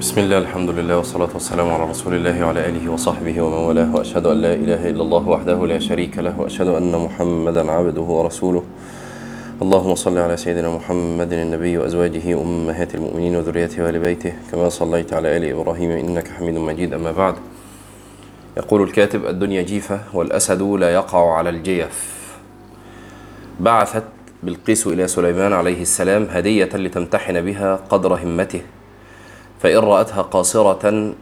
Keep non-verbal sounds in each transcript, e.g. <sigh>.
بسم الله الحمد لله والصلاة والسلام على رسول الله وعلى آله وصحبه ومن والاه وأشهد أن لا إله إلا الله وحده لا شريك له وأشهد أن محمدا عبده ورسوله. اللهم صل على سيدنا محمد النبي وأزواجه أمهات المؤمنين وذريته وآل بيته كما صليت على آل إبراهيم إنك حميد مجيد أما بعد. يقول الكاتب الدنيا جيفة والأسد لا يقع على الجيف. بعثت بلقيس إلى سليمان عليه السلام هدية لتمتحن بها قدر همته. فإن رأتها قاصرة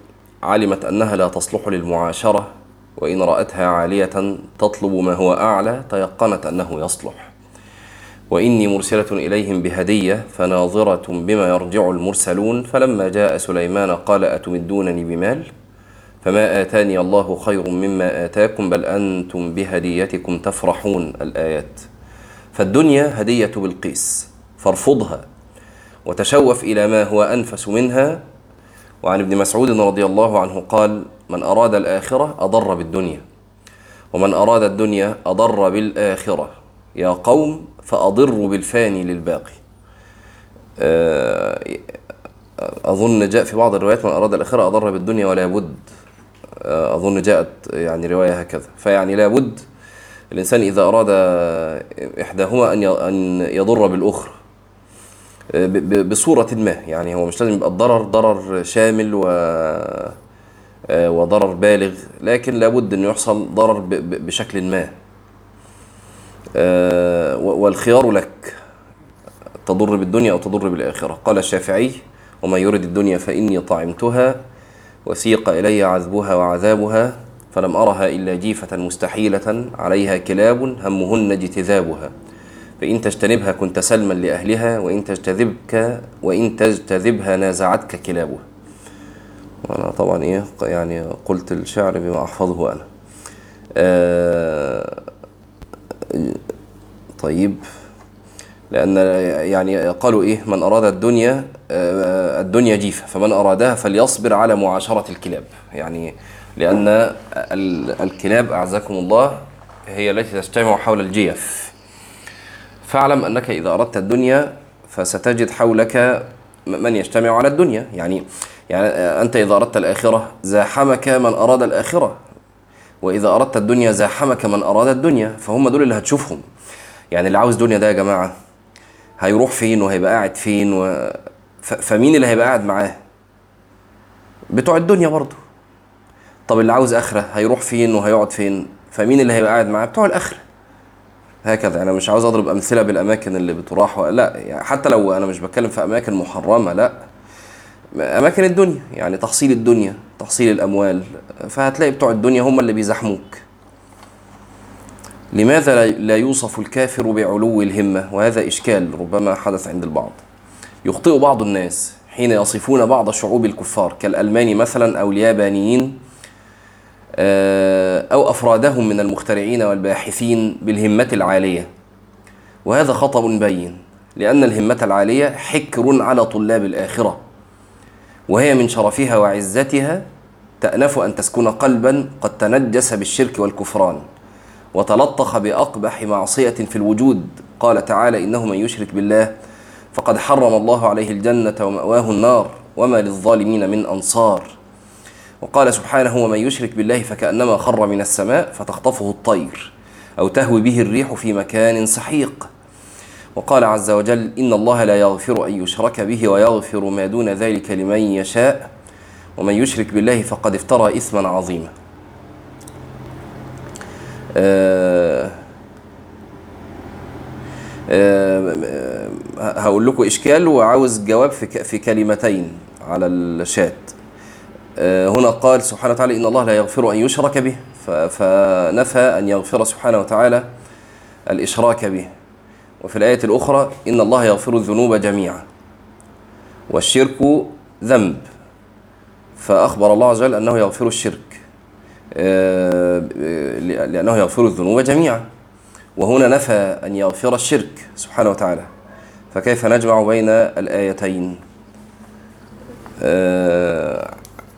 علمت أنها لا تصلح للمعاشرة وإن رأتها عالية تطلب ما هو أعلى تيقنت أنه يصلح. وإني مرسلة إليهم بهدية فناظرة بما يرجع المرسلون فلما جاء سليمان قال أتمدونني بمال؟ فما آتاني الله خير مما آتاكم بل أنتم بهديتكم تفرحون. الآيات. فالدنيا هدية بلقيس فارفضها وتشوف إلى ما هو أنفس منها وعن ابن مسعود رضي الله عنه قال من أراد الآخرة أضر بالدنيا ومن أراد الدنيا أضر بالآخرة. يا قوم فأضروا بالفاني للباقي. أظن جاء في بعض الروايات من أراد الآخرة أضر بالدنيا ولا بد. أظن جاءت يعني رواية هكذا. فيعني لا بد الإنسان إذا أراد إحداهما أن يضر بالأخرى. بصورة ما. يعني هو مش لازم يبقى الضرر ضرر شامل و وضرر بالغ لكن لابد إنه يحصل ضرر بشكل ما. والخيار لك. تضر بالدنيا أو تضر بالآخرة. قال الشافعي ومن يرد الدنيا فإني طعمتها وسيق إلي عذبها وعذابها فلم أرها إلا جيفة مستحيلة عليها كلاب همهن اجتذابها. فإن تجتنبها كنت سلما لأهلها وإن تجتذبك وإن تجتذبها نازعتك كلابها. وأنا طبعا إيه يعني قلت الشعر بما أحفظه أنا. آه طيب. لأن يعني قالوا إيه من أراد الدنيا آه الدنيا جيفة. فمن أرادها فليصبر على معاشرة الكلاب. يعني لأن الكلاب أعزكم الله هي التي تجتمع حول الجيف. فاعلم أنك إذا أردت الدنيا فستجد حولك من يجتمع على الدنيا. يعني يعني أنت إذا أردت الآخرة زاحمك من أراد الآخرة. وإذا أردت الدنيا زاحمك من أراد الدنيا فهم دول اللي هتشوفهم. يعني اللي عاوز دنيا ده يا جماعة هيروح فين وهيبقى قاعد فين؟ و... ف... فمين اللي هيبقى قاعد معاه؟ بتوع الدنيا برضه طب اللي عاوز آخرة هيروح فين وهيقعد فين؟ فمين اللي هيبقى قاعد معاه؟ بتوع الآخرة. هكذا. أنا مش عاوز أضرب أمثلة بالأماكن اللي بتراح لا يعني حتى لو أنا مش بتكلم في أماكن محرمة لا. أماكن الدنيا يعني تحصيل الدنيا تحصيل الأموال. فهتلاقي بتوع الدنيا هم اللي بيزحموك. لماذا لا يوصف الكافر بعلو الهمة؟ وهذا إشكال ربما حدث عند البعض. يخطئ بعض الناس حين يصفون بعض شعوب الكفار كالالمان مثلا أو اليابانيين. أو أفرادهم من المخترعين والباحثين بالهمة العالية. وهذا خطأ بين لأن الهمة العالية حكر على طلاب الآخرة وهي من شرفها وعزتها تأنف أن تسكن قلبا قد تنجس بالشرك والكفران وتلطخ بأقبح معصية في الوجود. قال تعالى إنه من يشرك بالله فقد حرم الله عليه الجنة ومأواه النار وما للظالمين من أنصار. وقال سبحانه ومن يشرك بالله فكأنما خر من السماء فتخطفه الطير أو تهوي به الريح في مكان سحيق. وقال عز وجل إن الله لا يغفر أن يشرك به ويغفر ما دون ذلك لمن يشاء. ومن يشرك بالله فقد افترى إثما عظيما. أه أه هقول لكم إشكال وعاوز جواب في كلمتين على الشات. هنا قال سبحانه وتعالى إن الله لا يغفر أن يشرك به فنفى أن يغفر سبحانه وتعالى الإشراك به. وفي الآية الأخرى إن الله يغفر الذنوب جميعا والشرك ذنب. فأخبر الله عز وجل أنه يغفر الشرك لأنه يغفر الذنوب جميعا. وهنا نفى أن يغفر الشرك سبحانه وتعالى. فكيف نجمع بين الآيتين؟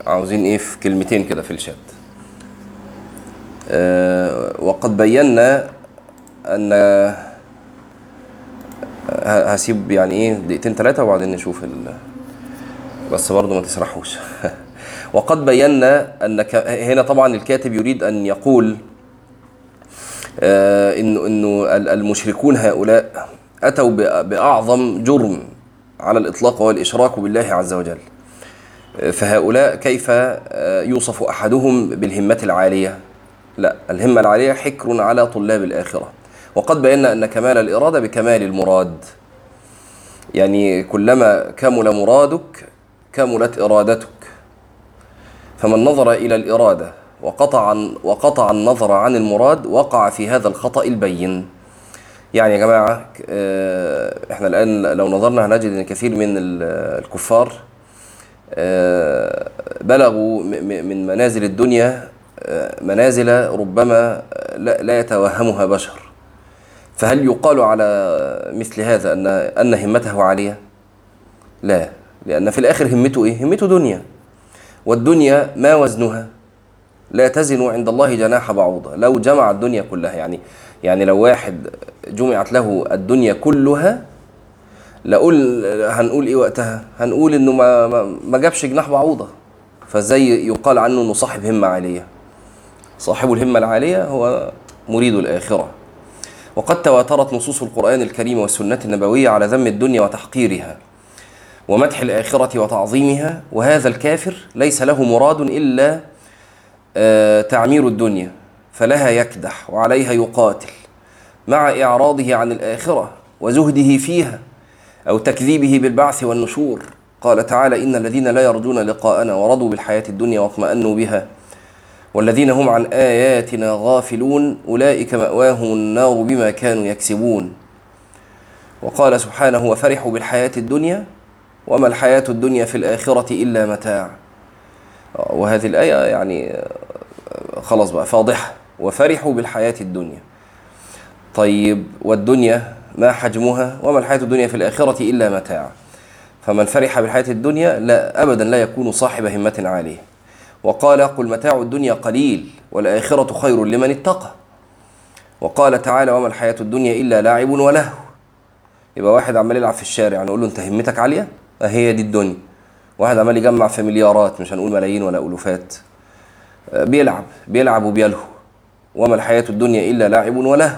عاوزين إيه في كلمتين كده في الشات. أه وقد بينا أن هسيب يعني إيه دقيقتين ثلاثة وبعدين نشوف ال بس برضه ما تسرحوش. <laughs> وقد بينا أن ك- هنا طبعا الكاتب يريد أن يقول آه، إنه ال- المشركون هؤلاء أتوا ب- بأعظم جرم على الإطلاق وهو الإشراك بالله عز وجل. آه، فهؤلاء كيف آه، يوصف أحدهم بالهمة العالية؟ لا الهمة العالية حكر على طلاب الآخرة. وقد بينا أن كمال الإرادة بكمال المراد. يعني كلما كمل مرادك كملت إرادتك. فمن نظر إلى الإرادة وقطع وقطع النظر عن المراد وقع في هذا الخطأ البين. يعني يا جماعة آه، إحنا الآن لو نظرنا هنجد أن كثير من ال- الكفار بلغوا م- م- من منازل الدنيا آه، منازل ربما لا لا يتوهمها بشر فهل يقال على مثل هذا أن أن همته عالية؟ لا لأن في الآخر همته إيه؟ همته دنيا والدنيا ما وزنها؟ لا تزن عند الله جناح بعوضة لو جمع الدنيا كلها يعني يعني لو واحد جمعت له الدنيا كلها لقول هنقول إيه وقتها؟ هنقول إنه ما ما, جابش جناح بعوضة. فازاي يقال عنه إنه صاحب همة عالية. صاحب الهمة العالية هو مريد الآخرة. وقد تواترت نصوص القرآن الكريم والسنة النبوية على ذم الدنيا وتحقيرها ومدح الآخرة وتعظيمها وهذا الكافر ليس له مراد إلا آه، تعمير الدنيا فلها يكدح وعليها يقاتل مع إعراضه عن الآخرة وزهده فيها. أو تكذيبه بالبعث والنشور. قال تعالى إن الذين لا يرجون لقاءنا ورضوا بالحياة الدنيا واطمأنوا بها والذين هم عن آياتنا غافلون أولئك مأواهم النار بما كانوا يكسبون. وقال سبحانه وفرحوا بالحياة الدنيا وما الحياة الدنيا في الآخرة إلا متاع. وهذه الآية يعني خلاص بقى فاضحة. وفرحوا بالحياة الدنيا. طيب والدنيا ما حجمها وما الحياة الدنيا في الآخرة إلا متاع. فمن فرح بالحياة الدنيا لا أبدا لا يكون صاحب همة عالية وقال قل متاع الدنيا قليل والآخرة خير لمن اتقى. وقال تعالى وما الحياة الدنيا إلا لاعب ولهو يبقى واحد عمال يلعب في الشارع نقول له أنت همتك عالية؟ هي دي الدنيا. واحد عمال يجمع في مليارات مش هنقول ملايين ولا ألوفات. آه، بيلعب بيلعب وبيلهو. وما الحياة الدنيا إلا لاعب ولهو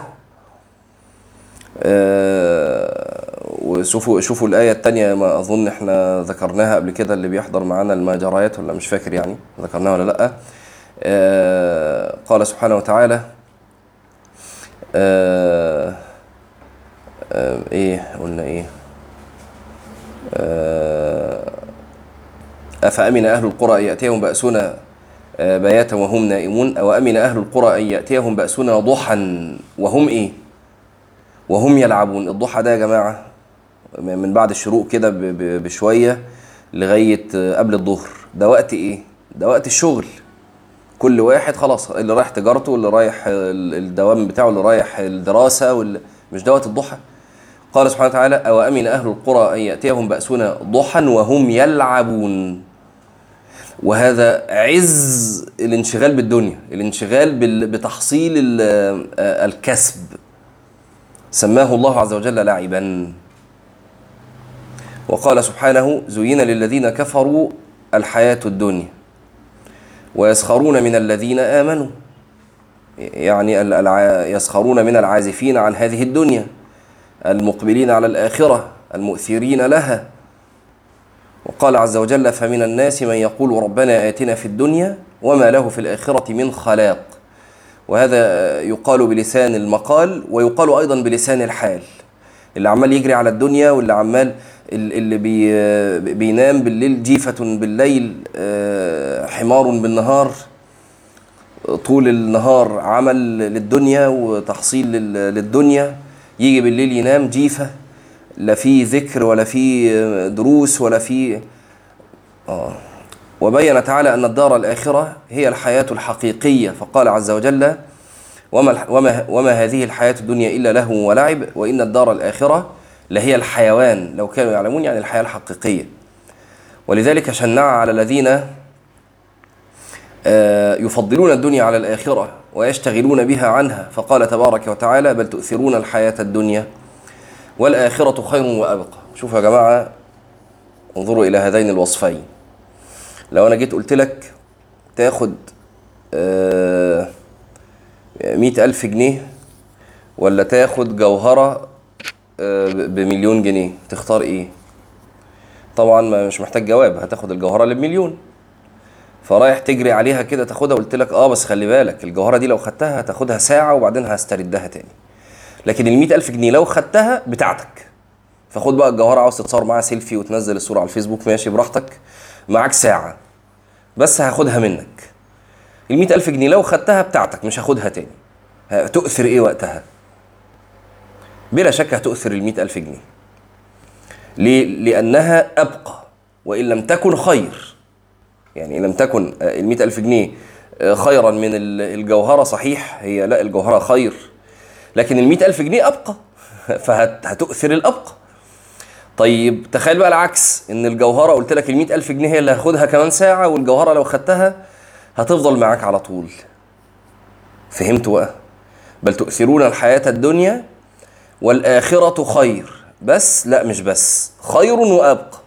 وشوفوا شوفوا الآية التانية ما أظن إحنا ذكرناها قبل كده اللي بيحضر معانا المجريات ولا مش فاكر يعني ذكرناها ولا لأ؟ آه، قال سبحانه وتعالى آه، آه، إيه قلنا إيه؟ آه، أفأمن أهل القرى أن يأتيهم بأسنا آه، بياتا وهم نائمون أو أمن أهل القرى أن يأتيهم بأسنا ضحى وهم إيه؟ وهم يلعبون. الضحى ده يا جماعة من بعد الشروق كده ب- ب- بشوية لغاية آه، قبل الظهر. ده وقت إيه؟ ده وقت الشغل. كل واحد خلاص اللي رايح تجارته واللي رايح ال- الدوام بتاعه واللي رايح الدراسة واللي مش ده وقت الضحى؟ قال سبحانه وتعالى أو أمن أهل القرى أن يأتيهم بأسنا ضحى وهم يلعبون. وهذا عز الانشغال بالدنيا الانشغال بتحصيل ال- الكسب. سماه الله عز وجل لعبا وقال سبحانه زين للذين كفروا الحياة الدنيا ويسخرون من الذين آمنوا. يعني يسخرون من العازفين عن هذه الدنيا المقبلين على الآخرة المؤثرين لها. وقال عز وجل فمن الناس من يقول ربنا آتنا في الدنيا وما له في الآخرة من خلاق. وهذا يقال بلسان المقال ويقال أيضا بلسان الحال اللي عمال يجري على الدنيا واللي عمال ال- اللي بي بينام بالليل جيفة بالليل آه، حمار بالنهار طول النهار عمل للدنيا وتحصيل لل- للدنيا يجي بالليل ينام جيفة لا في ذكر ولا في دروس ولا في آه. وبين تعالى أن الدار الآخرة هي الحياة الحقيقية. فقال عز وجل وما, وما, وما هذه الحياة الدنيا إلا لهو ولعب وإن الدار الآخرة لهي الحيوان لو كانوا يعلمون يعني الحياة الحقيقية. ولذلك شنع على الذين آه، يفضلون الدنيا على الآخرة ويشتغلون بها عنها. فقال تبارك وتعالى بل تؤثرون الحياة الدنيا والآخرة خير وأبقى. شوفوا يا جماعة انظروا إلى هذين الوصفين. لو أنا جيت قلت لك تاخد آه، مئة ألف جنيه ولا تاخد جوهرة آه، بمليون جنيه تختار إيه؟ طبعا ما مش محتاج جواب هتاخد الجوهرة اللي بمليون. فرايح تجري عليها كده تاخدها قلت لك آه بس خلي بالك الجوهرة دي لو خدتها هتاخدها ساعة وبعدين هستردها تاني. لكن ال ألف جنيه لو خدتها بتاعتك. فخد بقى الجوهرة عاوز تتصور معاها سيلفي وتنزل الصورة على الفيسبوك ماشي براحتك. معاك ساعة. بس هاخدها منك. ال ألف جنيه لو خدتها بتاعتك مش هاخدها تاني. هتؤثر إيه وقتها؟ بلا شك هتؤثر ال ألف جنيه. ليه؟ لأنها أبقى وإن لم تكن خير. يعني إن لم تكن ال ألف جنيه خيرا من الجوهرة صحيح هي لا الجوهرة خير. لكن ال ألف جنيه أبقى. <laughs> فهتؤثر الأبقى. طيب تخيل بقى العكس إن الجوهرة قلت لك ال ألف جنيه هي اللي هاخدها كمان ساعة والجوهرة لو خدتها هتفضل معاك على طول. فهمت بقى؟ بل تؤثرون الحياة الدنيا والآخرة خير. بس؟ لا مش بس. خير وأبقى.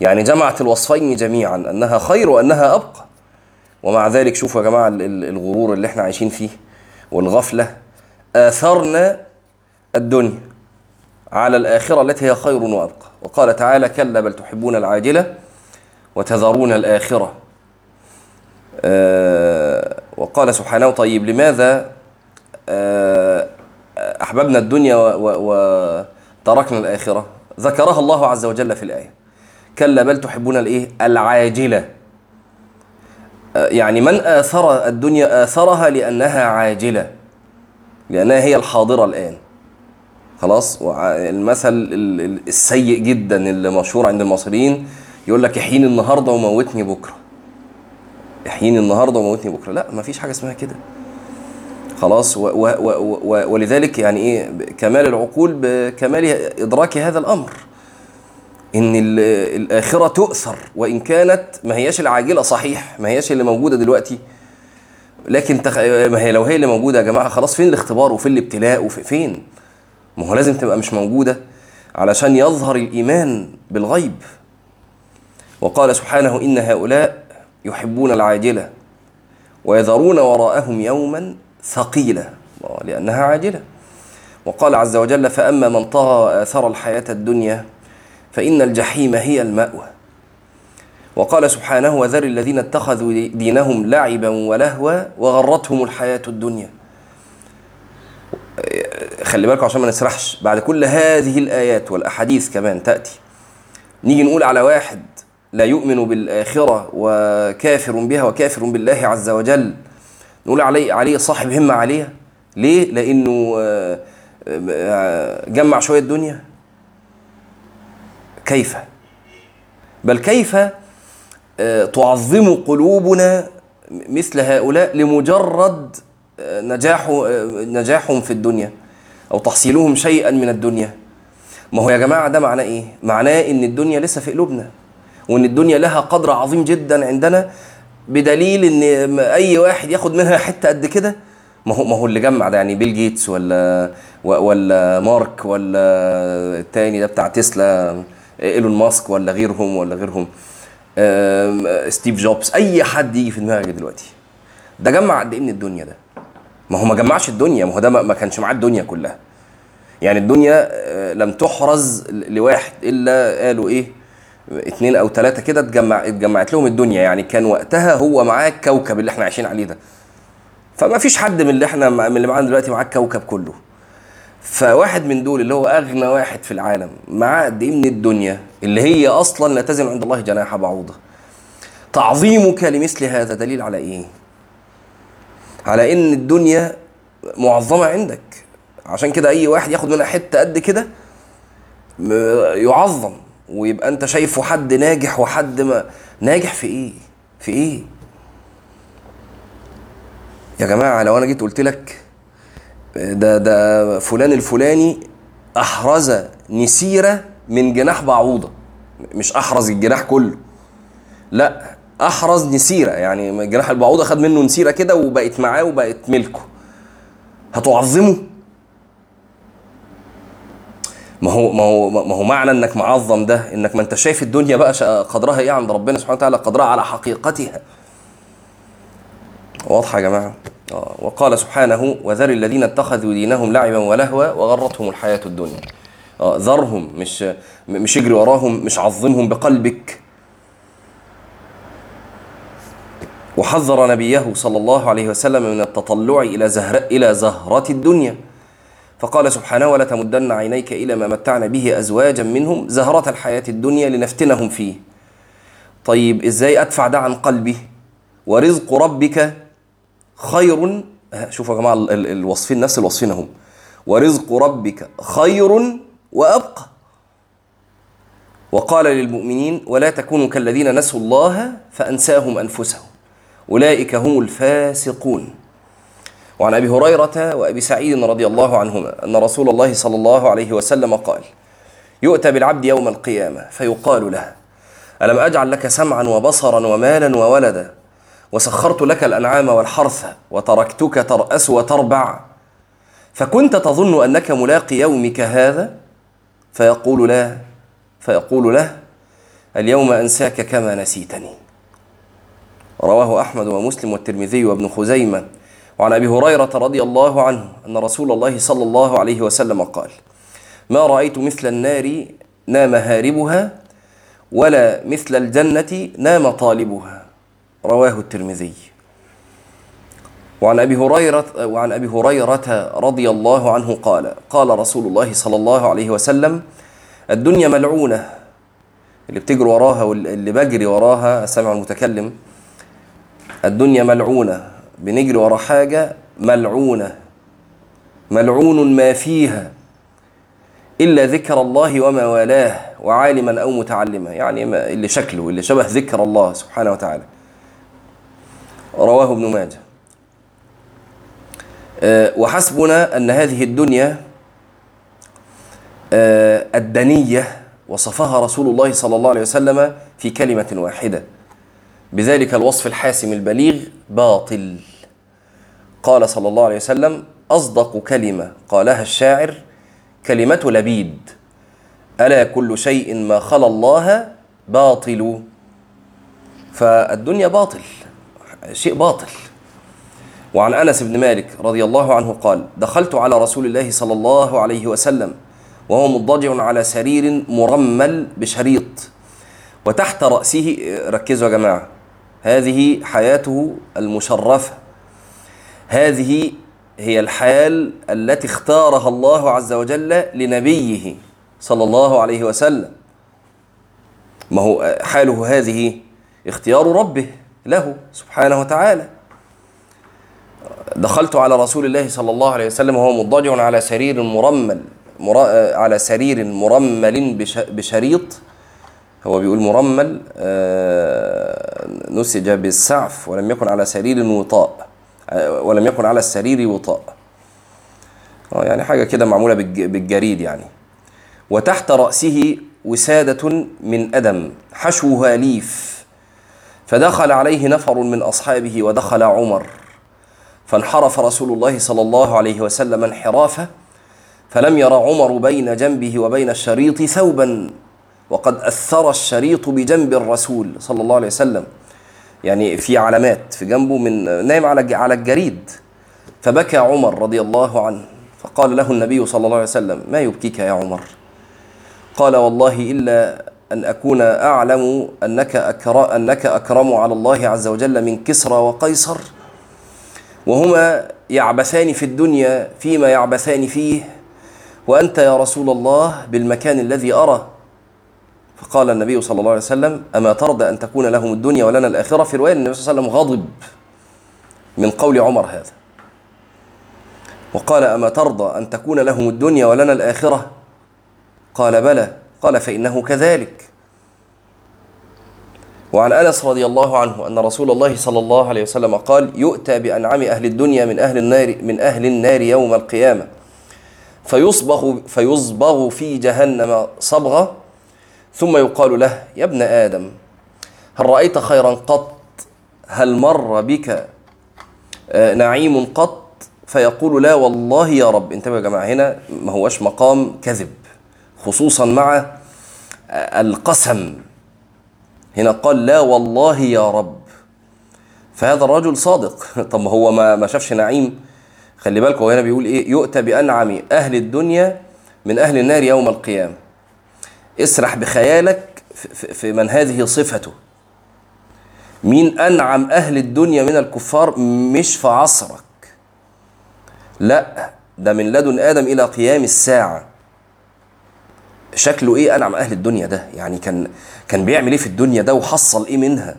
يعني جمعت الوصفين جميعا أنها خير وأنها أبقى. ومع ذلك شوفوا يا جماعة الغرور اللي إحنا عايشين فيه والغفلة. آثرنا الدنيا. على الآخرة التي هي خير وأبقى. وقال تعالى كلا بل تحبون العاجلة وتذرون الآخرة. آه وقال سبحانه طيب لماذا آه أحببنا الدنيا وتركنا الآخرة؟ ذكرها الله عز وجل في الآية. كلا بل تحبون الإيه؟ العاجلة. آه يعني من آثر الدنيا آثرها لأنها عاجلة لأنها هي الحاضرة الآن. خلاص المثل السيء جدا اللي مشهور عند المصريين يقول لك احييني النهارده وموتني بكرة. احييني النهارده وموتني بكرة. لا ما فيش حاجة اسمها كده. خلاص و و و ولذلك يعني إيه كمال العقول بكمال إدراك هذا الأمر. إن الآخرة تؤثر وإن كانت ما هياش العاجلة صحيح ما هياش اللي موجودة دلوقتي. لكن تخ... ما هي لو هي اللي موجودة يا جماعة خلاص فين الاختبار وفين الابتلاء وفين ما هو لازم تبقى مش موجودة علشان يظهر الإيمان بالغيب. وقال سبحانه إن هؤلاء يحبون العاجلة ويذرون وراءهم يوما ثقيلا لأنها عاجلة. وقال عز وجل فأما من طغى وآثر الحياة الدنيا فإن الجحيم هي المأوى. وقال سبحانه وذر الذين اتخذوا دينهم لعبا ولهوا وغرتهم الحياة الدنيا. خلي بالكم عشان ما نسرحش بعد كل هذه الآيات والأحاديث كمان تأتي. نيجي نقول على واحد لا يؤمن بالآخرة وكافر بها وكافر بالله عز وجل. نقول عليه عليه صاحب همة عليها. ليه؟ لأنه آه، آه، جمع شوية دنيا. كيف؟ بل كيف آه، تعظم قلوبنا مثل هؤلاء لمجرد نجاح نجاحهم في الدنيا؟ أو تحصيلهم شيئا من الدنيا. ما هو يا جماعة ده معناه إيه؟ معناه إن الدنيا لسه في قلوبنا وإن الدنيا لها قدر عظيم جدا عندنا بدليل إن أي واحد ياخد منها حتة قد كده ما هو ما هو اللي جمع ده يعني بيل جيتس ولا ولا مارك ولا التاني ده بتاع تسلا إيلون ماسك ولا غيرهم ولا غيرهم ستيف جوبز أي حد يجي في دماغك دلوقتي. ده جمع قد إيه من الدنيا ده؟ ما هو ما جمعش الدنيا ما هو ده ما كانش معاه الدنيا كلها. يعني الدنيا آه، لم تحرز لواحد إلا قالوا إيه اتنين أو ثلاثة كده اتجمع اتجمعت لهم الدنيا. يعني كان وقتها هو معاه الكوكب اللي إحنا عايشين عليه ده. فما فيش حد من اللي إحنا من اللي معانا دلوقتي معاه الكوكب كله. فواحد من دول اللي هو أغنى واحد في العالم معاه قد إيه من الدنيا؟ اللي هي أصلا لا تزن عند الله جناح بعوضة. تعظيمك لمثل هذا دليل على إيه؟ على إن الدنيا معظمة عندك. عشان كده أي واحد ياخد منها حتة قد كده يعظم ويبقى أنت شايفه حد ناجح وحد ما ناجح في إيه؟ في إيه؟ يا جماعة لو أنا جيت قلت لك ده ده فلان الفلاني أحرز نسيرة من جناح بعوضة مش أحرز الجناح كله. لا أحرز نسيرة. يعني جناح البعوضة خد منه نسيرة كده وبقت معاه وبقت ملكه. هتعظمه؟ ما هو ما هو ما هو معنى إنك معظم ده إنك ما أنت شايف الدنيا بقى قدرها إيه عند ربنا سبحانه وتعالى؟ قدرها على حقيقتها. واضحة يا جماعة؟ آه. وقال سبحانه وذر الذين اتخذوا دينهم لعبا ولهوا وغرتهم الحياة الدنيا. آه. ذرهم مش مش اجري وراهم مش عظمهم بقلبك. وحذر نبيه صلى الله عليه وسلم من التطلع إلى زهر إلى زهرة الدنيا. فقال سبحانه ولا تمدن عينيك إلى ما متعنا به أزواجا منهم زهرة الحياة الدنيا لنفتنهم فيه. طيب إزاي أدفع ده عن قلبي؟ ورزق ربك خير شوفوا يا ال- الوصفين نفس الوصفين هم ورزق ربك خير وأبقى. وقال للمؤمنين ولا تكونوا كالذين نسوا الله فأنساهم أنفسهم. أولئك هم الفاسقون. وعن أبي هريرة وأبي سعيد رضي الله عنهما أن رسول الله صلى الله عليه وسلم قال يؤتى بالعبد يوم القيامة فيقال له ألم أجعل لك سمعا وبصرا ومالا وولدا؟ وسخرت لك الأنعام والحرث وتركتك ترأس وتربع. فكنت تظن أنك ملاقي يومك هذا؟ فيقول لا فيقول له اليوم أنساك كما نسيتني. رواه أحمد ومسلم والترمذي وابن خزيمة. وعن أبي هريرة رضي الله عنه أن رسول الله صلى الله عليه وسلم قال ما رأيت مثل النار نام هاربها ولا مثل الجنة نام طالبها رواه الترمذي. وعن أبي هريرة وعن أبي هريرة رضي الله عنه قال قال رسول الله صلى الله عليه وسلم الدنيا ملعونة. اللي بتجري وراها واللي بجري وراها سامع المتكلم الدنيا ملعونة. بنجري ورا حاجة ملعونة. ملعون ما فيها إلا ذكر الله وما والاه وعالما أو متعلما. يعني اللي شكله اللي شبه ذكر الله سبحانه وتعالى. رواه ابن ماجه. آه، وحسبنا أن هذه الدنيا آه، الدنية وصفها رسول الله صلى الله عليه وسلم في كلمة واحدة. بذلك الوصف الحاسم البليغ باطل. قال صلى الله عليه وسلم أصدق كلمة. قالها الشاعر كلمة لبيد. ألا كل شيء ما خلا الله باطل. فالدنيا باطل شيء باطل. وعن أنس بن مالك رضي الله عنه قال دخلت على رسول الله صلى الله عليه وسلم وهو مضطجع على سرير مرمل بشريط وتحت راسه ركزوا يا جماعة هذه حياته المشرفة. هذه هي الحال التي اختارها الله عز وجل لنبيه صلى الله عليه وسلم. ما هو حاله هذه؟ اختيار ربه له سبحانه وتعالى. دخلت على رسول الله صلى الله عليه وسلم وهو مضطجع على سرير مرمل. على سرير مرمل بش... بشريط. هو بيقول مرمل آه، نسج بالسعف ولم يكن على سرير وطاء آه، ولم يكن على السرير وطاء. آه، يعني حاجة كده معمولة بالج... بالجريد يعني. وتحت رأسه وسادة من أدم حشوها ليف. فدخل عليه نفر من أصحابه ودخل عمر. فانحرف رسول الله صلى الله عليه وسلم انحرافه فلم ير عمر بين جنبه وبين الشريط ثوبا. وقد أثر الشريط بجنب الرسول صلى الله عليه وسلم. يعني في علامات في جنبه من نايم على على الجريد. فبكى عمر رضي الله عنه. فقال له النبي صلى الله عليه وسلم ما يبكيك يا عمر؟ قال والله إلا أن أكون أعلم أنك أكرم, أنك أكرم على الله عز وجل من كسرى وقيصر. وهما يعبثان في الدنيا فيما يعبثان فيه. وأنت يا رسول الله بالمكان الذي أرى. فقال النبي صلى الله عليه وسلم أما ترضى أن تكون لهم الدنيا ولنا الآخرة في رواية النبي صلى الله عليه وسلم غضب من قول عمر هذا. وقال أما ترضى أن تكون لهم الدنيا ولنا الآخرة؟ قال بلى. قال فإنه كذلك. وعن أنس رضي الله عنه أن رسول الله صلى الله عليه وسلم قال يؤتى بأنعم أهل الدنيا من أهل النار من أهل النار يوم القيامة. فيصبغ فيصبغ في جهنم صبغة ثم يقال له يا ابن آدم هل رأيت خيرا قط؟ هل مر بك آه، نعيم قط؟ فيقول لا والله يا رب. انتبهوا يا جماعة هنا ما هوش مقام كذب خصوصا مع القسم. هنا قال لا والله يا رب. فهذا الرجل صادق. <laughs> طب هو ما ما شافش نعيم. خلي بالك هو هنا بيقول إيه؟ يؤتى بأنعم أهل الدنيا من أهل النار يوم القيامة. اسرح بخيالك في من هذه صفته. مين أنعم أهل الدنيا من الكفار مش في عصرك. لا ده من لدن آدم إلى قيام الساعة. شكله إيه أنعم أهل الدنيا ده؟ يعني كان كان بيعمل إيه في الدنيا ده وحصل إيه منها؟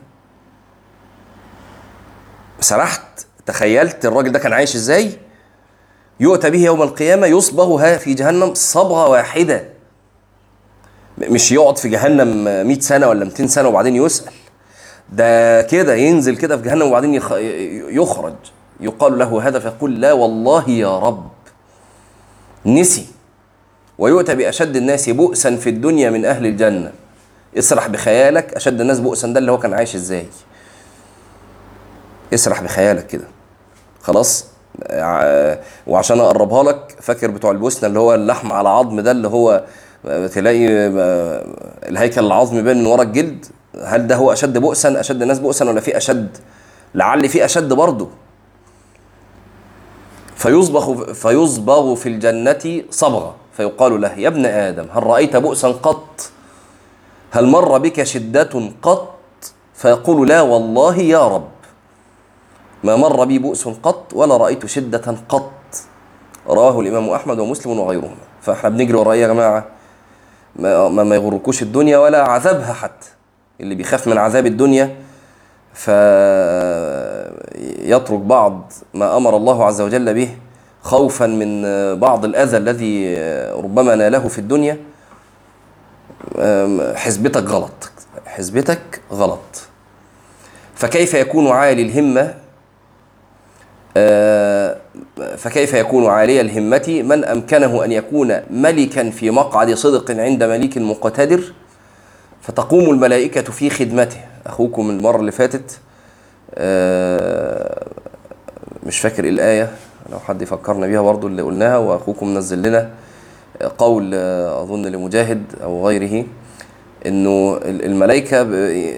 سرحت؟ تخيلت الراجل ده كان عايش إزاي؟ يؤتى به يوم القيامة يصبغ في جهنم صبغة واحدة. مش يقعد في جهنم 100 سنة ولا 200 سنة وبعدين يسأل. ده كده ينزل كده في جهنم وبعدين يخرج. يقال له هذا فيقول لا والله يا رب. نسي. ويؤتى بأشد الناس بؤسا في الدنيا من أهل الجنة. اسرح بخيالك. أشد الناس بؤسا ده اللي هو كان عايش إزاي؟ اسرح بخيالك كده. خلاص؟ وعشان أقربها لك فاكر بتوع البوسنة اللي هو اللحم على عظم ده اللي هو تلاقي الهيكل العظمي باين من ورا الجلد هل ده هو أشد بؤسا أشد الناس بؤسا ولا في أشد؟ لعل في أشد برضه. فيصبغ فيصبغ في الجنة صبغة فيقال له يا ابن آدم هل رأيت بؤسا قط؟ هل مر بك شدة قط؟ فيقول لا والله يا رب. ما مر بي بؤس قط ولا رأيت شدة قط. رواه الإمام أحمد ومسلم وغيرهما. فاحنا بنجري ورا يا جماعة. ما, ما يغركوش الدنيا ولا عذابها حتى. اللي بيخاف من عذاب الدنيا فيترك بعض ما أمر الله عز وجل به خوفا من بعض الأذى الذي ربما ناله في الدنيا. حسبتك غلط. حسبتك غلط. فكيف يكون عالي الهمة؟ فكيف يكون عالي الهمة؟ من أمكنه أن يكون ملكا في مقعد صدق عند مليك مقتدر؟ فتقوم الملائكة في خدمته. أخوكم المرة اللي فاتت مش فاكر إيه الآية لو حد يفكرنا بيها برضو اللي قلناها وأخوكم نزل لنا قول أظن لمجاهد أو غيره إنه الملائكة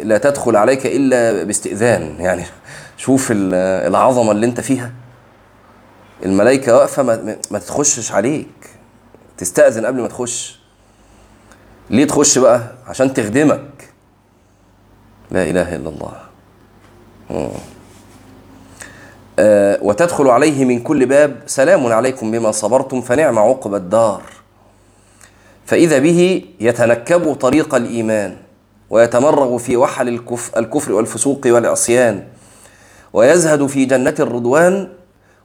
لا تدخل عليك إلا باستئذان. يعني شوف العظمة اللي أنت فيها. الملائكة واقفة ما, تخشش عليك. تستأذن قبل ما تخش. ليه تخش بقى؟ عشان تخدمك. لا إله إلا الله. آه وتدخل عليه من كل باب سلام عليكم بما صبرتم فنعم عقب الدار. فإذا به يتنكب طريق الإيمان ويتمرغ في وحل الكف الكفر والفسوق والعصيان ويزهد في جنة الرضوان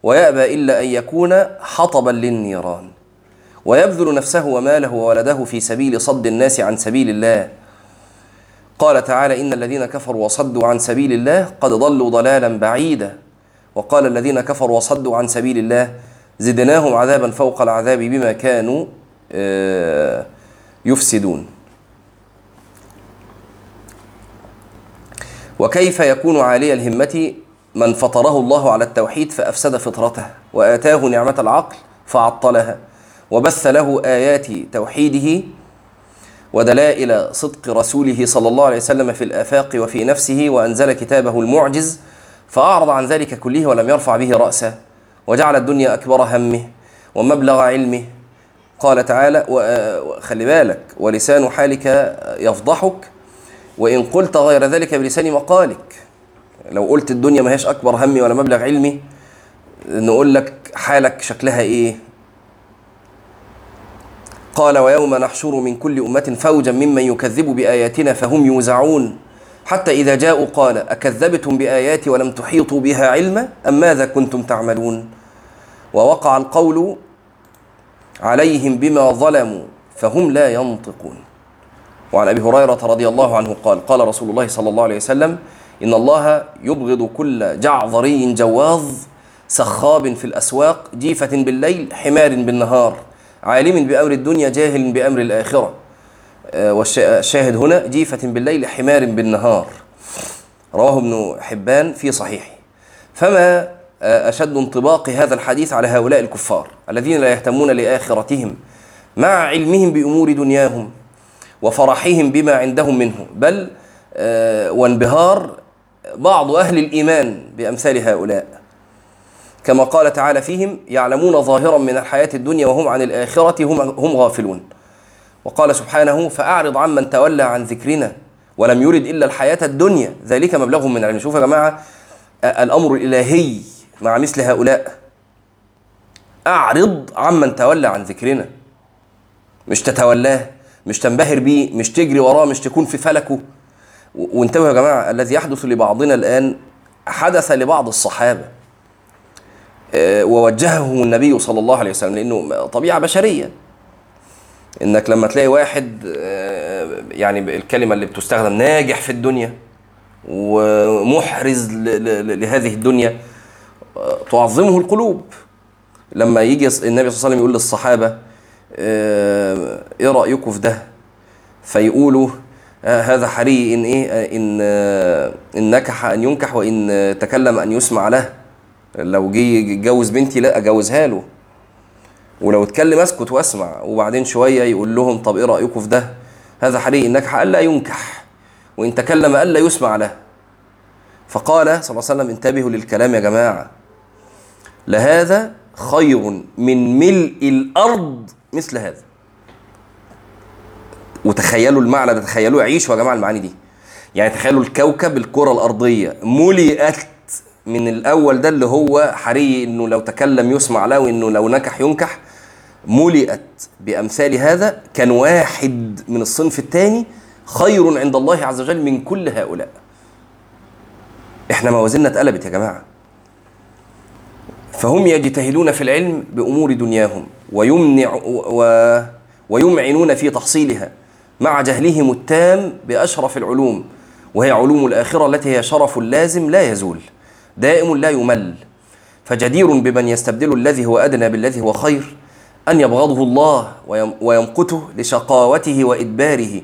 ويأبى إلا أن يكون حطبا للنيران. ويبذل نفسه وماله وولده في سبيل صد الناس عن سبيل الله. قال تعالى إن الذين كفروا وصدوا عن سبيل الله قد ضلوا ضلالا بعيدا. وقال الذين كفروا وصدوا عن سبيل الله زدناهم عذابا فوق العذاب بما كانوا يفسدون. وكيف يكون عالي الهمة؟ من فطره الله على التوحيد فأفسد فطرته وآتاه نعمة العقل فعطلها وبث له آيات توحيده ودلائل صدق رسوله صلى الله عليه وسلم في الآفاق وفي نفسه وأنزل كتابه المعجز فأعرض عن ذلك كله ولم يرفع به رأسه وجعل الدنيا أكبر همه ومبلغ علمه. قال تعالى خلي بالك ولسان حالك يفضحك وإن قلت غير ذلك بلسان مقالك. لو قلت الدنيا ما هيش أكبر همي ولا مبلغ علمي نقول لك حالك شكلها إيه؟ قال ويوم نحشر من كل أمة فوجا ممن يكذب بآياتنا فهم يوزعون. حتى إذا جاءوا قال أكذبتم بآياتي ولم تحيطوا بها علما؟ أم ماذا كنتم تعملون؟ ووقع القول عليهم بما ظلموا فهم لا ينطقون. وعن أبي هريرة رضي الله عنه قال قال رسول الله صلى الله عليه وسلم إن الله يبغض كل جعظري جواظ سخاب في الأسواق جيفة بالليل حمار بالنهار عالم بأمر الدنيا جاهل بأمر الآخرة. والشاهد هنا جيفة بالليل حمار بالنهار. رواه ابن حبان في صحيحه. فما أشد انطباق هذا الحديث على هؤلاء الكفار الذين لا يهتمون لآخرتهم مع علمهم بأمور دنياهم وفرحهم بما عندهم منه. بل آه، وانبهار بعض أهل الإيمان بأمثال هؤلاء. كما قال تعالى فيهم يعلمون ظاهرا من الحياة الدنيا وهم عن الآخرة هم, هم غافلون. وقال سبحانه فأعرض عمن تولى عن ذكرنا ولم يرد إلا الحياة الدنيا. ذلك مبلغهم من العلم. شوف يا جماعة الأمر الإلهي مع مثل هؤلاء. أعرض عمن تولى عن ذكرنا. مش تتولاه مش تنبهر بيه مش تجري وراه مش تكون في فلكه. وانتبهوا يا جماعة الذي يحدث لبعضنا الآن حدث لبعض الصحابة. آه، ووجههم النبي صلى الله عليه وسلم لأنه طبيعة بشرية. إنك لما تلاقي واحد آه، يعني الكلمة اللي بتستخدم ناجح في الدنيا ومحرز لهذه الدنيا آه، تعظمه القلوب. لما يجي النبي صلى الله عليه وسلم يقول للصحابة إيه رأيكم في ده؟ فيقولوا هذا حري إن إيه؟ آه إن آه إن نكح أن ينكح وإن تكلم أن يسمع له. لو جه يتجوز بنتي لا أجوزها له. ولو اتكلم أسكت وأسمع. وبعدين شوية يقول لهم طب إيه رايكم في ده؟ هذا حري إن نكح ألا ينكح وإن تكلم ألا يسمع له. فقال صلى الله عليه وسلم انتبهوا للكلام يا جماعة. لهذا خير من ملء الأرض مثل هذا. وتخيلوا المعنى ده تخيلوه عيشوا يا جماعة المعاني دي. يعني تخيلوا الكوكب الكرة الأرضية ملئت من الأول ده اللي هو حري إنه لو تكلم يسمع له وإنه لو نكح ينكح. ملئت بأمثال هذا كان واحد من الصنف الثاني خير عند الله عز وجل من كل هؤلاء. إحنا موازيننا اتقلبت يا جماعة. فهم يجتهدون في العلم بأمور دنياهم ويمنع و ويمعنون في تحصيلها. مع جهلهم التام بأشرف العلوم وهي علوم الآخرة التي هي شرف لازم لا يزول دائم لا يمل. فجدير بمن يستبدل الذي هو أدنى بالذي هو خير أن يبغضه الله ويمقته لشقاوته وإدباره.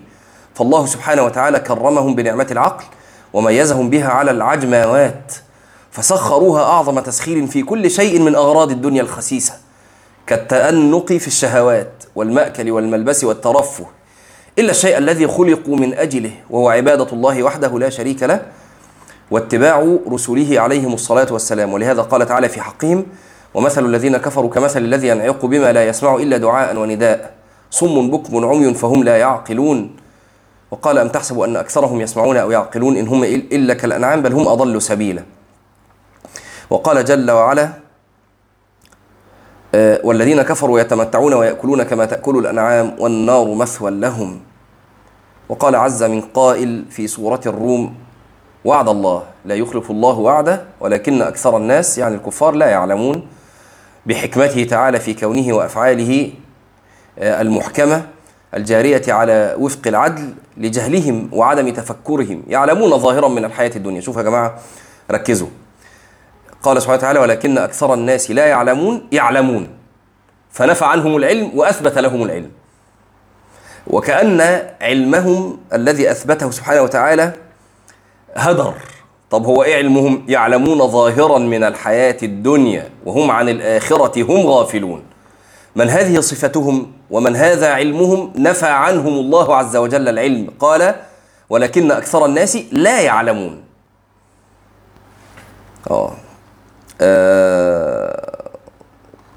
فالله سبحانه وتعالى كرمهم بنعمة العقل وميزهم بها على العجماوات. فسخروها أعظم تسخير في كل شيء من أغراض الدنيا الخسيسة كالتأنق في الشهوات والمأكل والملبس والترفه. إلا الشيء الذي خلقوا من أجله وهو عبادة الله وحده لا شريك له واتباع رسله عليهم الصلاة والسلام. ولهذا قال تعالى في حقهم ومثل الذين كفروا كمثل الذي ينعق بما لا يسمع إلا دعاء ونداء. صم بكم عمي فهم لا يعقلون. وقال أم تحسب أن أكثرهم يسمعون أو يعقلون إن هم إلا كالأنعام بل هم أضل سبيلا. وقال جل وعلا والذين كفروا يتمتعون ويأكلون كما تأكل الأنعام والنار مثوى لهم. وقال عز من قائل في سورة الروم وعد الله لا يخلف الله وعده ولكن أكثر الناس يعني الكفار لا يعلمون بحكمته تعالى في كونه وأفعاله آه، المحكمة الجارية على وفق العدل لجهلهم وعدم تفكرهم. يعلمون ظاهرا من الحياة الدنيا. شوفوا يا جماعة ركزوا. قال سبحانه وتعالى ولكن أكثر الناس لا يعلمون يعلمون. فنفى عنهم العلم وأثبت لهم العلم. وكأن علمهم الذي أثبته سبحانه وتعالى هدر. طب هو إيه علمهم؟ يعلمون ظاهرا من الحياة الدنيا وهم عن الآخرة هم غافلون. من هذه صفتهم ومن هذا علمهم نفى عنهم الله عز وجل العلم. قال ولكن أكثر الناس لا يعلمون. آه.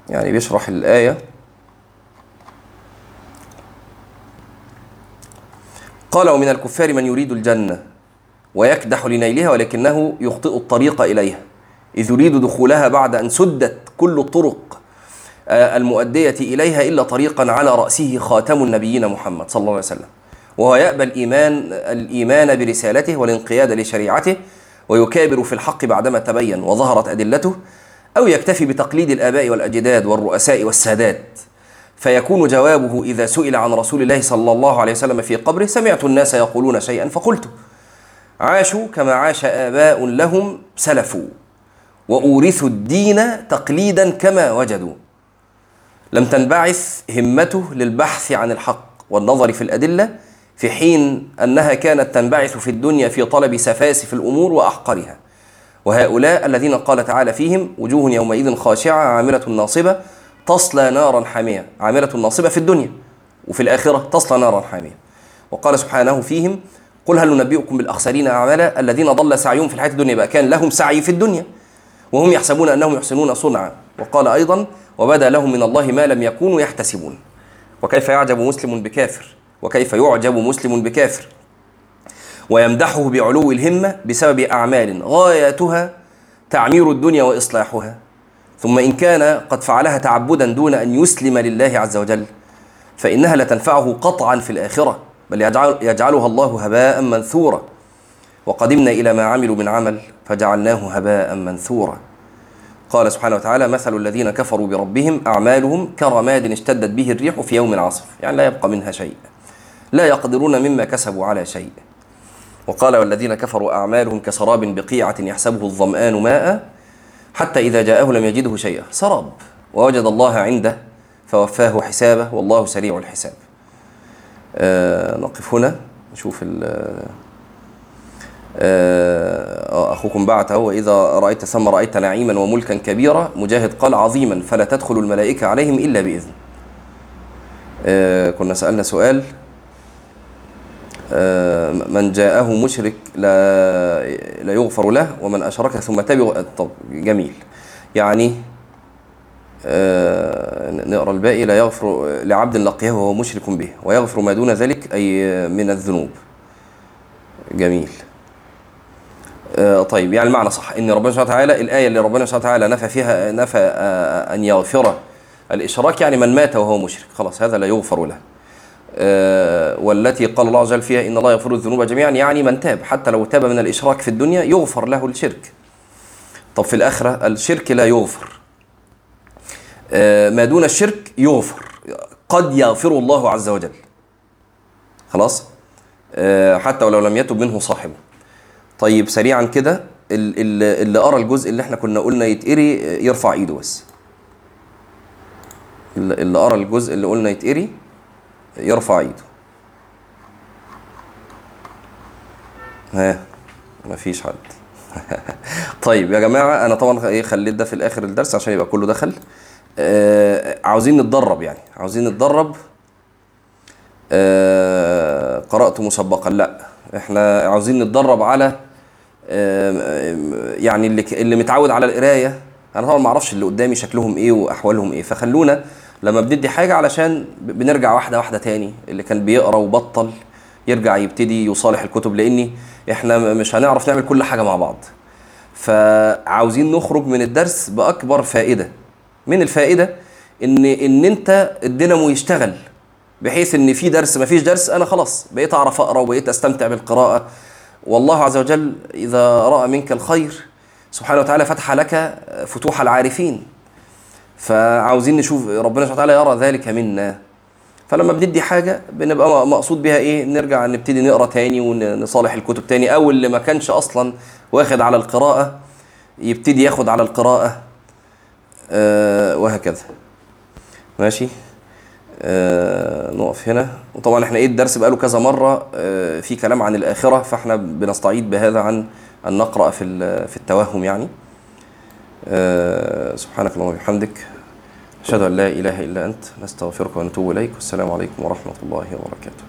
يعني بيشرح الآية. قال ومن الكفار من يريد الجنة ويكدح لنيلها ولكنه يخطئ الطريق إليها إذ يريد دخولها بعد أن سدت كل الطرق آه، المؤدية إليها إلا طريقا على رأسه خاتم النبيين محمد صلى الله عليه وسلم وهو يأبى الإيمان الإيمان برسالته والانقياد لشريعته ويكابر في الحق بعدما تبين وظهرت أدلته أو يكتفي بتقليد الآباء والأجداد والرؤساء والسادات. فيكون جوابه إذا سئل عن رسول الله صلى الله عليه وسلم في قبره سمعت الناس يقولون شيئا فقلت عاشوا كما عاش آباء لهم سلفوا وأورثوا الدين تقليدا كما وجدوا. لم تنبعث همته للبحث عن الحق والنظر في الأدلة في حين أنها كانت تنبعث في الدنيا في طلب سفاسف الأمور وأحقرها. وهؤلاء الذين قال تعالى فيهم وجوه يومئذ خاشعة عاملة ناصبة تصلى نارا حامية. عاملة ناصبة في الدنيا وفي الآخرة تصلى نارا حامية. وقال سبحانه فيهم قل هل ننبئكم بالأخسرين أعمالا؟ الذين ضل سعيهم في الحياة الدنيا بقى كان لهم سعي في الدنيا وهم يحسبون أنهم يحسنون صنعا. وقال أيضا وبدا لهم من الله ما لم يكونوا يحتسبون. وكيف يعجب مسلم بكافر؟ وكيف يعجب مسلم بكافر. ويمدحه بعلو الهمة بسبب أعمال غايتها تعمير الدنيا وإصلاحها. ثم إن كان قد فعلها تعبدا دون أن يسلم لله عز وجل فإنها لتنفعه قطعا في الآخرة بل يجعل يجعلها الله هباء منثورا. وقدمنا إلى ما عملوا من عمل فجعلناه هباء منثورا. قال سبحانه وتعالى مثل الذين كفروا بربهم أعمالهم كرماد اشتدت به الريح في يوم عاصف يعني لا يبقى منها شيء. لا يقدرون مما كسبوا على شيء. وقال والذين كفروا أعمالهم كسراب بقيعة يحسبه الظمآن ماء حتى إذا جاءه لم يجده شيئا. سراب. ووجد الله عنده فوفاه حسابه والله سريع الحساب. آه نقف هنا. نشوف ال آه أخوكم بعته وإذا رأيت ثم رأيت نعيما وملكا كبيرا. مجاهد قال عظيما فلا تدخل الملائكة عليهم إلا بإذن. آه كنا سألنا سؤال. آه من جاءه مشرك لا لا يغفر له ومن أشرك ثم تبع. طب جميل. يعني آه نقرأ الباقي. لا يغفر لعبد لقيه وهو مشرك به ويغفر ما دون ذلك أي من الذنوب. جميل. آه طيب يعني المعنى صح. إن ربنا سبحانه وتعالى الآية اللي ربنا سبحانه وتعالى نفى فيها نفى آه أن يغفر. الإشراك يعني من مات وهو مشرك. خلاص هذا لا يغفر له. آه والتي قال الله عز وجل فيها إن الله يغفر الذنوب جميعا يعني من تاب حتى لو تاب من الإشراك في الدنيا يغفر له الشرك. طب في الآخرة الشرك لا يغفر. ما دون الشرك يغفر. قد يغفر الله عز وجل. خلاص؟ حتى ولو لم يتب منه صاحبه طيب سريعا كده اللي قرا الجزء اللي إحنا كنا قلنا يتقري يرفع إيده بس. اللي قرا الجزء اللي قلنا يتقري يرفع ايده. ها مفيش حد. <laughs> طيب يا جماعة أنا طبعا إيه خليت ده في الآخر الدرس عشان يبقى كله دخل. آه عاوزين نتدرب يعني. عاوزين نتدرب. آه قرأت مسبقا. لا إحنا عاوزين نتدرب على آه يعني اللي اللي متعود على القراية. أنا طبعا ما أعرفش اللي قدامي شكلهم إيه وأحوالهم إيه. فخلونا لما بندي حاجة علشان بنرجع واحدة واحدة تاني اللي كان بيقرأ وبطل يرجع يبتدي يصالح الكتب لأني إحنا مش هنعرف نعمل كل حاجة مع بعض. فعاوزين نخرج من الدرس بأكبر فائدة. من الفائدة إن إن أنت الدينامو يشتغل بحيث إن في درس ما فيش درس أنا خلاص بقيت أعرف أقرأ وبقيت أستمتع بالقراءة. والله عز وجل إذا رأى منك الخير سبحانه وتعالى فتح لك فتوح العارفين. فعاوزين نشوف ربنا سبحانه وتعالى يرى ذلك منا. فلما بندي حاجة بنبقى مقصود بها إيه؟ نرجع نبتدي نقرأ تاني ونصالح الكتب تاني. أو اللي ما كانش أصلا واخد على القراءة يبتدي ياخد على القراءة آه وهكذا. ماشي؟ آه نقف هنا. وطبعا إحنا إيه؟ الدرس بقاله كذا مرة آه في كلام عن الآخرة فإحنا بنستعيد بهذا عن أن نقرأ في في التوهم يعني. سبحانك اللهم وبحمدك أشهد أن لا إله إلا أنت نستغفرك ونتوب إليك والسلام عليكم ورحمة الله وبركاته.